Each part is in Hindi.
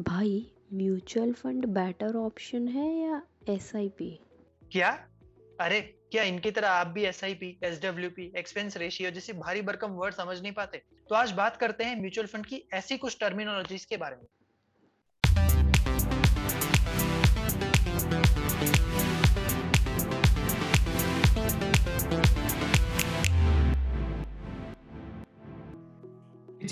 भाई, म्यूचुअल फंड बेटर ऑप्शन है या एसआईपी क्या? अरे, क्या इनकी तरह आप भी S I P S W P expense ratio जैसे भारी भरकम वर्ड समझ नहीं पाते? तो आज बात करते हैं म्यूचुअल फंड की ऐसी कुछ टर्मिनोलॉजीज के बारे में।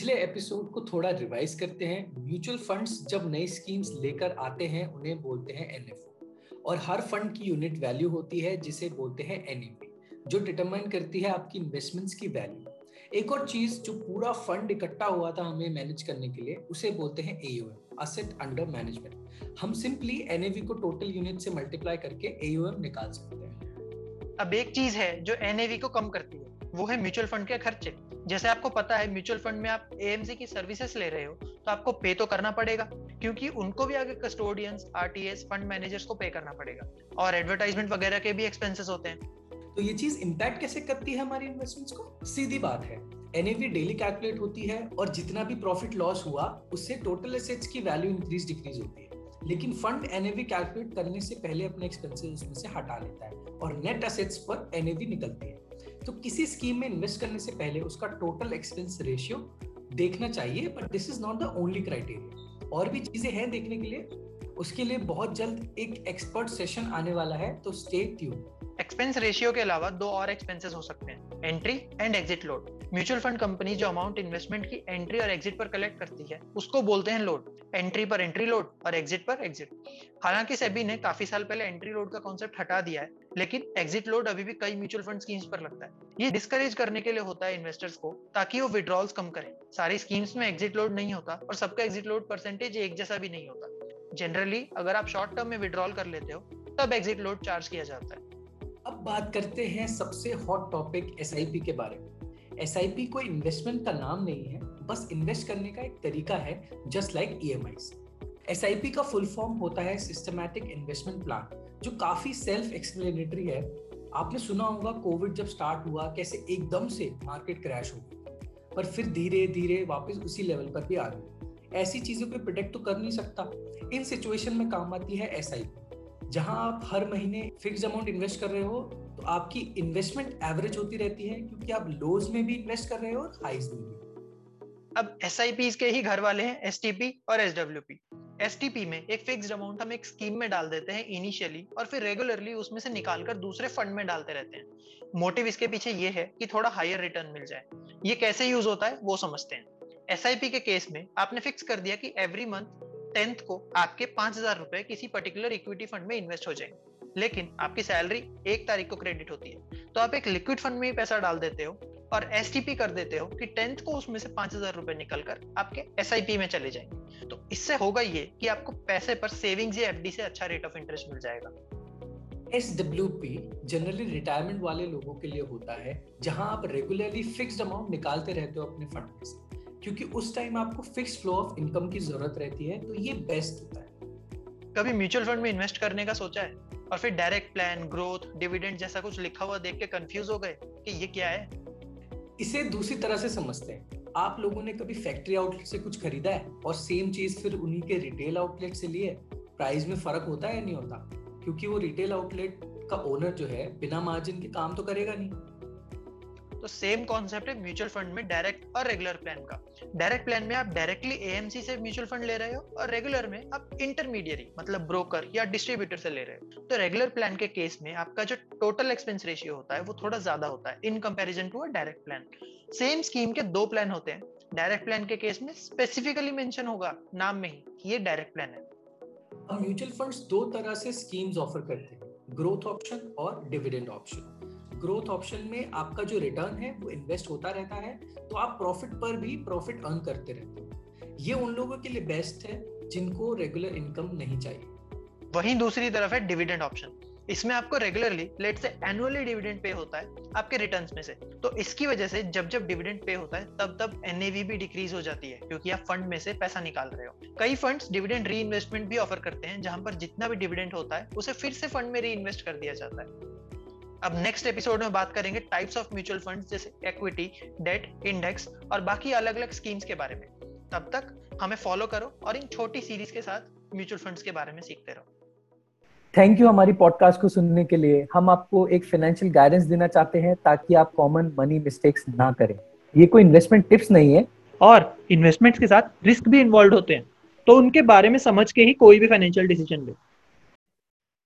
पिछले एपिसोड को थोड़ा रिवाइज करते हैं। म्यूचुअल फंड्स जब नई स्कीम्स लेकर आते हैं, उन्हें बोलते हैं एनएफओ और हर फंड की यूनिट वैल्यू होती है, जिसे बोलते हैं एनईपी जो डिटरमाइन करती है आपकी इन्वेस्टमेंट्स की वैल्यू एक और चीज़ जो पूरा फंड इकट्ठा हुआ था हमें मैनेज करने के लिए, उसे बोलते हैं एयूएम असेट अंडर मैनेजमेंट हम सिंपली एनएवी को टोटल यूनिट से मल्टीप्लाई करके एयूएम निकाल सकते हैं। अब एक चीज़ है, जो एनएवी को कम करती है। वो है म्यूचुअल फंड के खर्चे। जैसे आपको पता है, म्यूचुअल फंड में आप एएमसी की सर्विसेज़ ले रहे हो तो आपको पे तो करना पड़ेगा, क्योंकि उनको भी आगे कस्टोडियंस आरटीएस फंड मैनेजर्स को पे करना पड़ेगा। और एडवर्टाइजमेंट वगैरह के भी एक्सपेंसेस होते हैं। तो ये चीज़ इंपैक्ट कैसे करती है हमारी इन्वेस्टमेंट्स को? सीधी बात है एनएवी डेली कैलकुलेट होती है, और जितना भी प्रॉफिट लॉस हुआ, उससे टोटल एसेट्स की वैल्यू इंक्रीज डिक्रीज होती है। लेकिन फंड एनएवी कैलकुलेट करने से पहले अपने एक्सपेंसेस उसमें से हटा लेता है, और नेट असेट्स पर एनएवी निकलती है। तो किसी स्कीम में इन्वेस्ट करने से पहले उसका टोटल एक्सपेंस रेशियो देखना चाहिए but this is not the only criteria और भी चीज़ें हैं देखने के लिए, उसके लिए बहुत जल्द एक एक्सपर्ट सेशन आने वाला है तो स्टे ट्यून एक्सपेंस रेशियो के अलावा दो और एक्सपेंसेस हो सकते हैं entry and exit load mutual fund company जो अमाउंट इन्वेस्टमेंट की एंट्री और एग्जिट पर कलेक्ट करती है, उसको बोलते हैं लोड एंट्री पर एंट्री लोड और एग्जिट पर एग्जिट हालाँकि सेबी ने काफ़ी साल पहले एंट्री लोड का कॉन्सेप्ट हटा दिया है, लेकिन एग्जिट लोड अभी भी कई म्यूचुअल फंड स्कीम्स पर लगता है. ये डिस्करेज करने के लिए होता है इन्वेस्टर्स को, ताकि वो विड्रॉल्स कम करें. सारी स्कीम्स में एग्जिट लोड नहीं होता और सबका एग्जिट लोड परसेंटेज एक जैसा भी नहीं होता. जनरली अगर आप शॉर्ट टर्म में विड्रॉल कर लेते हो, तब एग्जिट लोड चार्ज किया जाता है. अब बात करते हैं सबसे हॉट टॉपिक एस के बारे में। SIP कोई इन्वेस्टमेंट का नाम नहीं है, बस इन्वेस्ट करने का एक तरीका है जस्ट लाइक ई एस का फुल फॉर्म होता है सिस्टमैटिक इन्वेस्टमेंट प्लान जो काफ़ी सेल्फ एक्सप्लेनेटरी है। आपने सुना होगा कोविड जब स्टार्ट हुआ, कैसे एकदम से मार्केट क्रैश हो गई। पर फिर धीरे धीरे वापस उसी लेवल पर भी आ गई। ऐसी चीज़ों को प्रिडिक्ट तो कर नहीं सकता। इन सिचुएशन में काम आती है एस जहाँ आप हर महीने फिक्स अमाउंट इन्वेस्ट कर रहे हो आपकी इन्वेस्टमेंट एवरेज होती रहती है क्योंकि आप लोज में भी इन्वेस्ट कर रहे हो और हाइज में भी। अब एस के ही घर वाले हैं एसटीपी और एस एस में एक फिक्स्ड अमाउंट हम एक स्कीम में डाल देते हैं इनिशियली और फिर रेगुलरली उसमें से निकालकर दूसरे फंड में डालते रहते हैं। मोटिव इसके पीछे ये है कि थोड़ा हायर रिटर्न मिल जाए। ये कैसे यूज़ होता है वो समझते हैं। एस के केस में आपने फिक्स कर दिया कि एवरी मंथ टेंथ को आपके पाँच हज़ार रुपए किसी पर्टिकुलर इक्विटी फंड में इन्वेस्ट हो जाएँगे। लेकिन आपकी सैलरी एक तारीख को क्रेडिट होती है। तो आप एक लिक्विड फंड में ही पैसा डाल देते हो और एसटीपी कर देते हो कि टेंथ को उसमें से पाँच हज़ार रुपए निकल कर आपके एसआईपी में चले जाएँगे। तो इससे होगा ये कि आपको पैसे पर सेविंग्स या एफडी से अच्छा रेट ऑफ़ इंटरेस्ट मिल जाएगा। S W P generally retirement वाले लोगों के लिए होता है जहाँ आप रेगुलरली फिक्स्ड अमाउंट निकालते रहते हो अपने फंड में से। क्योंकि उस टाइम आपको फिक्स फ्लो ऑफ़ इनकम की ज़रूरत रहती है तो ये बेस्ट होता है। कभी म्यूचुअल फंड में इन्वेस्ट करने का सोचा है? और फिर डायरेक्ट प्लान ग्रोथ डिविडेंड जैसा कुछ लिखा हुआ देख के कंफ्यूज हो गए कि ये क्या है। इसे दूसरी तरह से समझते हैं। आप लोगों ने कभी फैक्ट्री आउटलेट से कुछ खरीदा है और सेम चीज़ फिर उन्हीं के रिटेल आउटलेट से लिए प्राइस में फ़र्क होता है या नहीं होता? क्योंकि वो रिटेल आउटलेट का ओनर जो है, बिना मार्जिन के काम तो करेगा नहीं। तो सेम कॉन्सेप्ट है म्यूचुअल फंड में डायरेक्ट और रेगुलर प्लान का। डायरेक्ट प्लान में आप डायरेक्टली एएमसी से म्यूचुअल फंड ले रहे हो और रेगुलर में आप इंटरमीडियरी मतलब ब्रोकर या डिस्ट्रीब्यूटर से ले रहे हो। तो रेगुलर प्लान के केस में आपका जो टोटल एक्सपेंस रेशियो होता है वो थोड़ा ज़्यादा होता है in comparison to a direct plan same scheme के दो प्लान होते हैं। डायरेक्ट प्लान के केस में स्पेसिफिकली मेंशन होगा, नाम में ही कि ये डायरेक्ट प्लान है। म्यूचुअल फंड्स दो तरह से स्कीम्स ऑफ़र करते हैं ग्रोथ ऑप्शन और डिविडेंड ऑप्शन ग्रोथ ऑप्शन में आपका जो रिटर्न है, वो इन्वेस्ट होता रहता है तो आप प्रॉफिट पर भी प्रॉफिट अर्न करते रहते हो। ये उन लोगों के लिए बेस्ट है जिनको रेगुलर इनकम नहीं चाहिए। वहीं दूसरी तरफ़ है डिविडेंड ऑप्शन इसमें आपको regularly let's say annually dividend pay होता है आपके रिटर्न्स में से। तो इसकी वजह से जब जब डिविडेंड पे होता है, तब तब एनएवी भी डिक्रीज हो जाती है, क्योंकि आप फंड में से पैसा निकाल रहे हो। कई फंड्स डिविडेंड री भी ऑफ़र करते हैं, जहाँ पर जितना भी डिविडेंड होता है, उसे फिर से फंड में री कर दिया जाता है। अब नेक्स्ट एपिसोड में बात करेंगे टाइप्स ऑफ़ म्यूचुअल फंड्स जैसे इक्विटी डेट इंडेक्स और बाकी अलग अलग स्कीम्स के बारे में। तब तक हमें फॉलो करो और इन छोटी सीरीज़ के साथ म्यूचुअल फंड्स के बारे में सीखते रहो। थैंक यू हमारी पॉडकास्ट को सुनने के लिए। हम आपको एक फाइनेंशियल गाइडेंस देना चाहते हैं ताकि आप कॉमन मनी मिस्टेक्स ना करें। ये कोई इन्वेस्टमेंट टिप्स नहीं है। और इन्वेस्टमेंट्स के साथ रिस्क भी इन्वॉल्व होते हैं। तो उनके बारे में समझ के ही कोई भी फाइनेंशियल डिसीज़न ले।